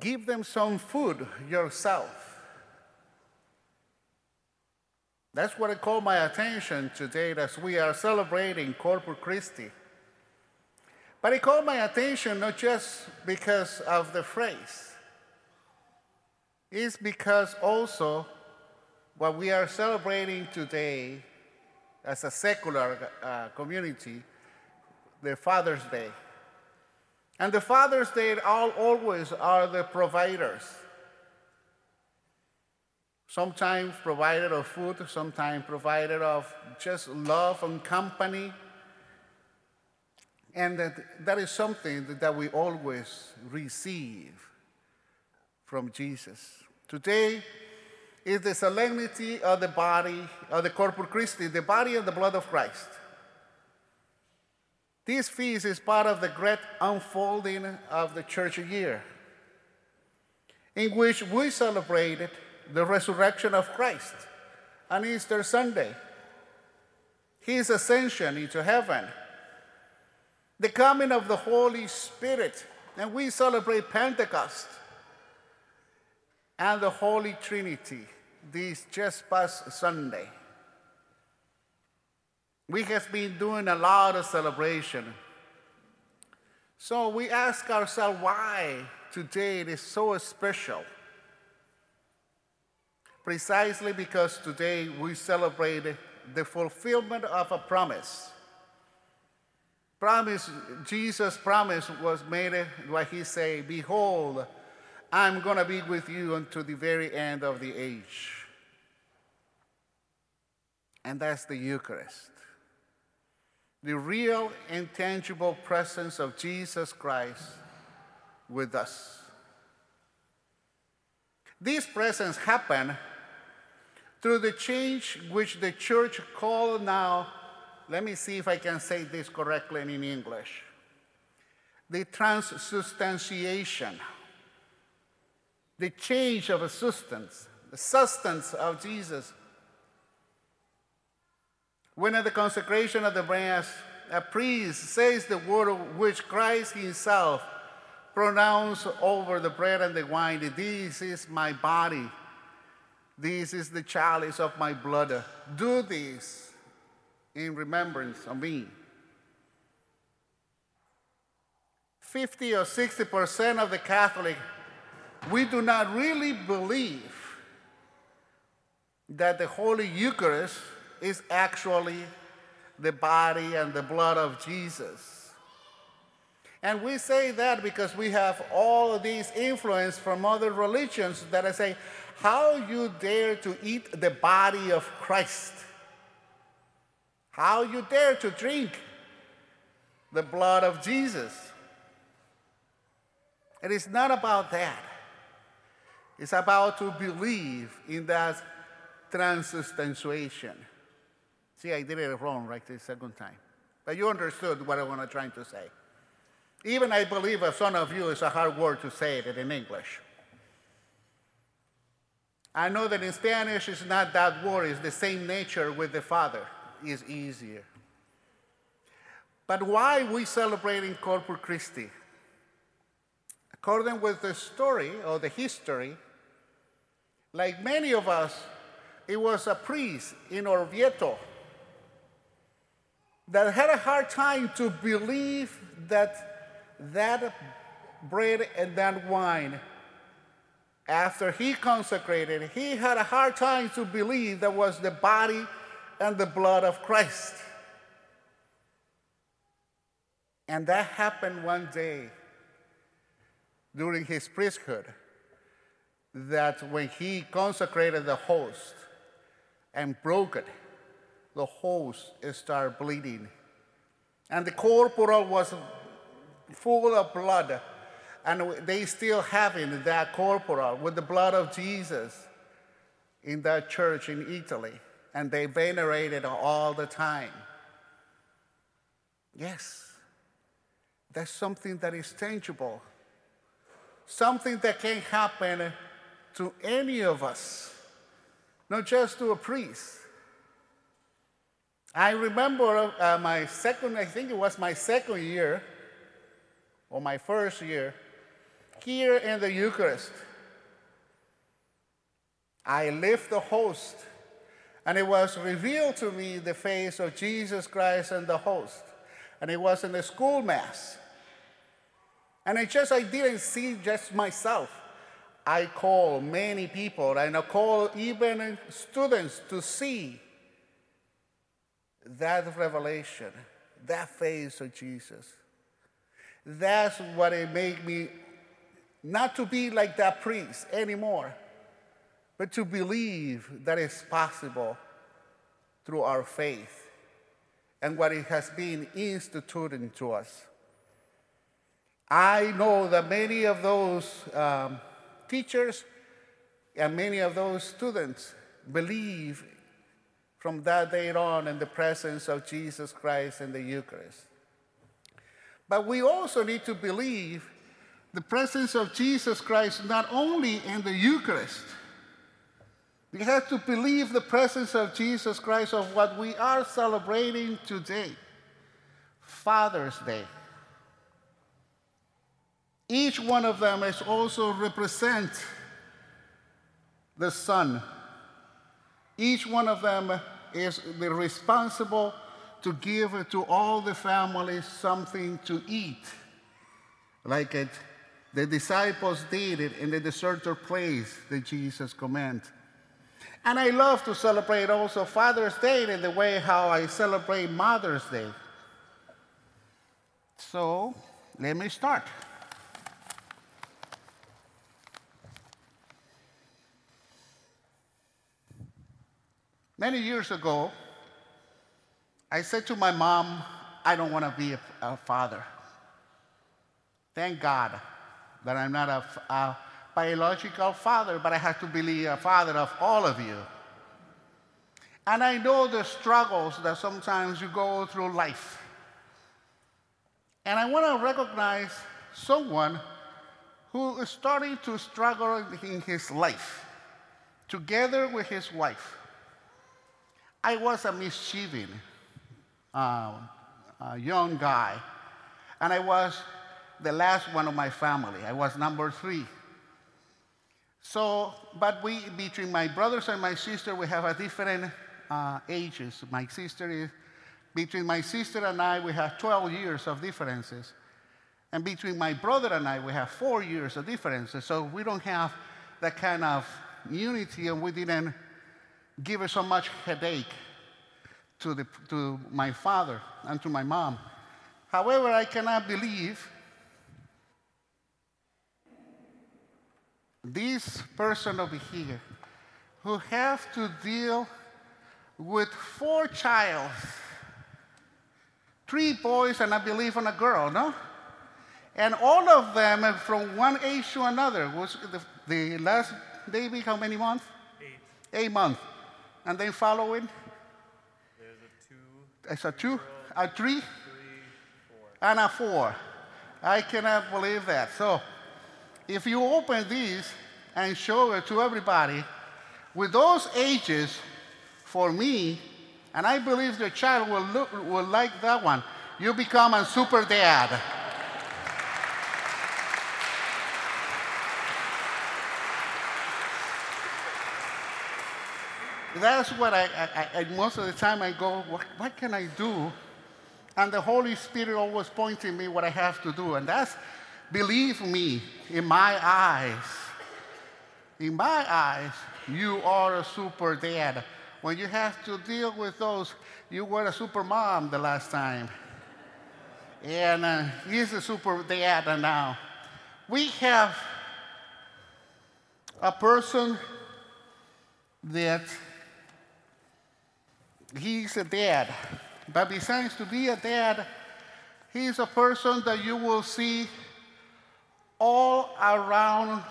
give them some food yourself. That's what it called my attention today as we are celebrating Corpus Christi. But it called my attention not just because of the phrase, it's because also what we are celebrating today as a secular uh, community, the Father's Day. And the Father's Day all, always are the providers. Sometimes provider of food, sometimes provider of just love and company. And that, that is something that we always receive from Jesus. Today is the solemnity of the body of the Corpus Christi, the body and the blood of Christ. This feast is part of the great unfolding of the church year, in which we celebrated the resurrection of Christ on Easter Sunday, his ascension into heaven, the coming of the Holy Spirit, and we celebrate Pentecost and the Holy Trinity this just past Sunday. We have been doing a lot of celebration. So we ask ourselves why today it is so special. Precisely because today we celebrate the fulfillment of a promise. Promise, Jesus' promise was made what he said, Behold, I'm going to be with you until the very end of the age. And that's the Eucharist the real, intangible presence of Jesus Christ with us. This presence happened through the change which the church called now, let me see if I can say this correctly in English the transubstantiation, the change of a substance, the substance of Jesus when at the consecration of the Mass, a priest says the word which Christ himself pronounced over the bread and the wine, this is my body, this is the chalice of my blood. Do this in remembrance of me. 50 or 60% of the Catholic, we do not really believe that the Holy Eucharist is actually the body and the blood of Jesus. And we say that because we have all these influence from other religions that I say, how you dare to eat the body of Christ? How you dare to drink the blood of Jesus? It is not about that. It's about to believe in that transubstantiation. See, I did it wrong right the second time. But you understood what I was trying to say. Even I believe a son of you is a hard word to say it in English. I know that in Spanish it's not that word, it's the same nature with the Father. It's easier. But why we celebrating Corpus Christi? According with the story or the history, like many of us, it was a priest in Orvieto that had a hard time to believe that that bread and that wine, after he consecrated, he had a hard time to believe that was the body and the blood of Christ. And that happened one day during his priesthood that when he consecrated the host and broke it, the host started bleeding. And the corporal was full of blood. And they still having that corporal with the blood of Jesus in that church in Italy. And they venerated all the time. Yes, that's something that is tangible. Something that can happen to any of us, not just to a priest. I remember uh, my second, I think it was my second year, or my first year, here in the Eucharist, I lift the host, and it was revealed to me the face of Jesus Christ and the host. And it was in the school mass. And it just, I didn't see just myself. I call many people, and I call even students to see that revelation, that face of Jesus. That's what it made me not to be like that priest anymore, but to believe that it's possible through our faith and what it has been instituted to us. I know that many of those um, teachers and many of those students believe from that day on in the presence of Jesus Christ in the Eucharist. But we also need to believe the presence of Jesus Christ not only in the Eucharist. We have to believe the presence of Jesus Christ of what we are celebrating today, Father's Day. Each one of them is also represent the Son. Each one of them is responsible to give to all the families something to eat, like it, the disciples did it in the deserted place that Jesus commanded. And I love to celebrate also Father's Day in the way how I celebrate Mother's Day. So let me start. Many years ago, I said to my mom, I don't want to be a, a, father. Thank God that I'm not a, a biological father, but I have to be a father of all of you. And I know the struggles that sometimes you go through life. And I want to recognize someone who is starting to struggle in his life together with his wife. I was a mischievous uh, a young guy, and I was the last one of my family. I was number three. So, but we, between my brothers and my sister, we have a different uh, ages. My sister is, between my sister and I, we have 12 years of differences. And between my brother and I, we have four years of differences. So we don't have that kind of unity, and we didn't give her so much headache to, the, to my father and to my mom. However, I cannot believe this person over here who have to deal with four child, three boys and I believe and a girl, no? And all of them from one age to another. Was the, the last baby how many months? Eight. Eight months. And then following? There's a two, It's a two, a three, three, four. and a four. I cannot believe that. So, if you open these and show it to everybody, with those ages, for me, and I believe the child will, look, will like that one, you become a super dad. That's what I, I, I, most of the time I go, what, what can I do? And the Holy Spirit always pointing me what I have to do. And that's, believe me, in my eyes, in my eyes, you are a super dad. When you have to deal with those, you were a super mom the last time. And uh, he's a super dad now. We have a person that he's a dad. But besides to be a dad, he's a person that you will see all around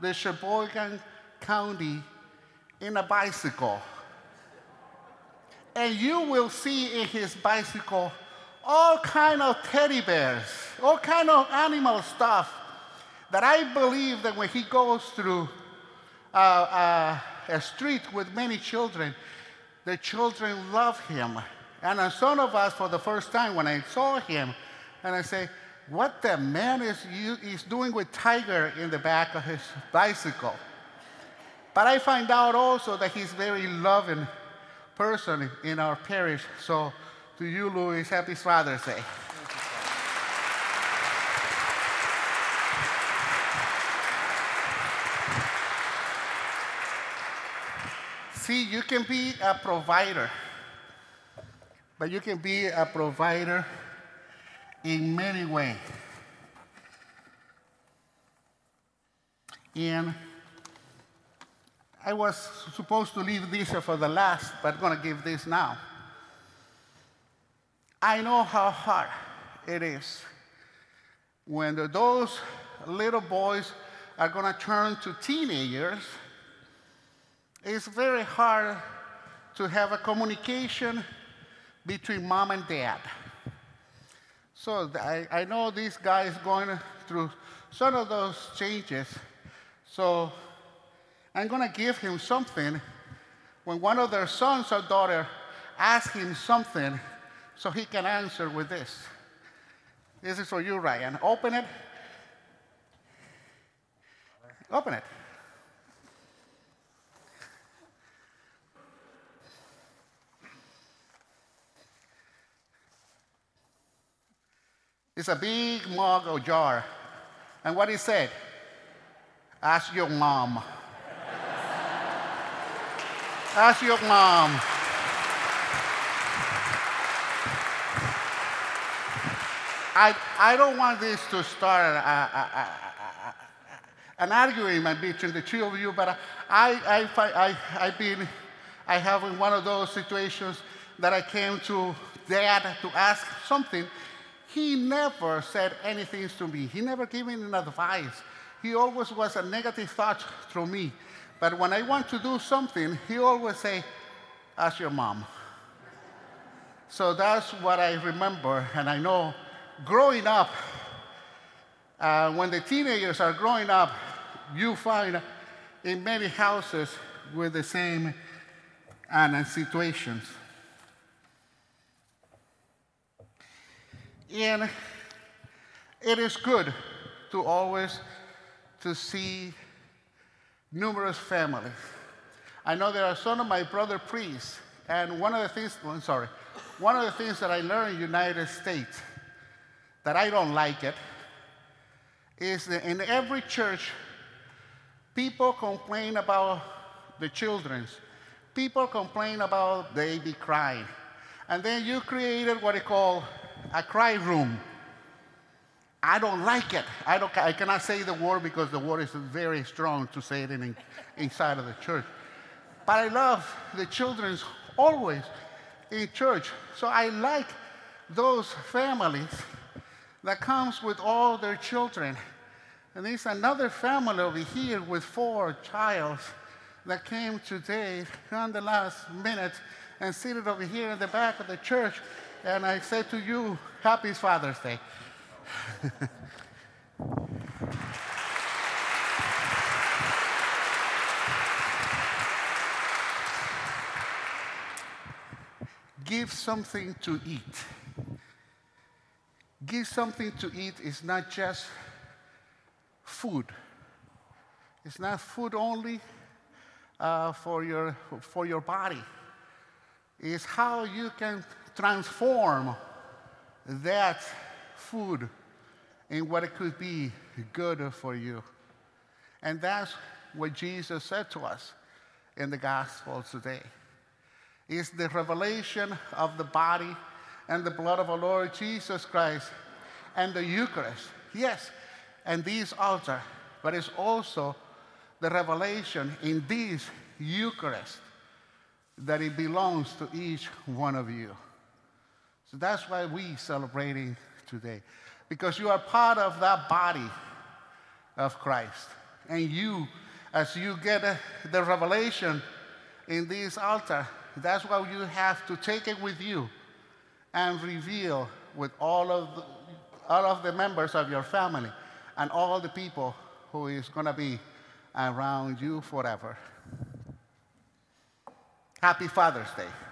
the Sheboygan County in a bicycle. And you will see in his bicycle all kind of teddy bears, all kind of animal stuff that I believe that when he goes through uh, uh, a street with many children, the children love him. And some of us, for the first time, when I saw him, and I say, what the man is, is doing with Tiger in the back of his bicycle. But I find out also that he's very loving person in our parish. So to you, Luis, happy Father's Day. See, you can be a provider, but you can be a provider in many ways. And I was supposed to leave this for the last, but I'm going to give this now. I know how hard it is when those little boys are going to turn to teenagers it's very hard to have a communication between mom and dad. So I, I know this guy is going through some of those changes. So I'm going to give him something when one of their sons or daughter asks him something so he can answer with this. This is for you, Ryan. Open it. Open it. It's a big mug or jar. And what he said, ask your mom. ask your mom. I, I don't want this to start a, a, a, an argument between the two of you, but I, I, I, I've been, I have in one of those situations that I came to dad to ask something, he never said anything to me. He never gave me an advice. He always was a negative thought through me. But when I want to do something, he always say, ask your mom. So that's what I remember. And I know growing up, uh, when the teenagers are growing up, you find in many houses with the same uh, situations. And it is good to always to see numerous families. I know there are some of my brother priests, and one of the things, well, I'm sorry, one of the things that I learned in United States that I don't like it is that in every church, people complain about the children's. People complain about the baby crying. And then you created what they call a cry room. I don't like it. I, don't, I cannot say the word because the word is very strong to say it in, inside of the church. But I love the children's always in church. So I like those families that comes with all their children. And there's another family over here with four childs that came today on the last minute and seated over here in the back of the church and I say to you, Happy Father's Day. Give something to eat. Give something to eat is not just food. It's not food only uh, for, your, for your body. It's how you can transform that food in what it could be good for you. And that's what Jesus said to us in the gospel today. Is the revelation of the body and the blood of our Lord Jesus Christ and the Eucharist. Yes, and these altar, but it's also the revelation in this Eucharist that it belongs to each one of you. So that's why we celebrating today. Because you are part of that body of Christ. And you, as you get uh, the revelation in this altar, that's why you have to take it with you and reveal with all of the, all of the members of your family and all the people who is going to be around you forever. Happy Father's Day.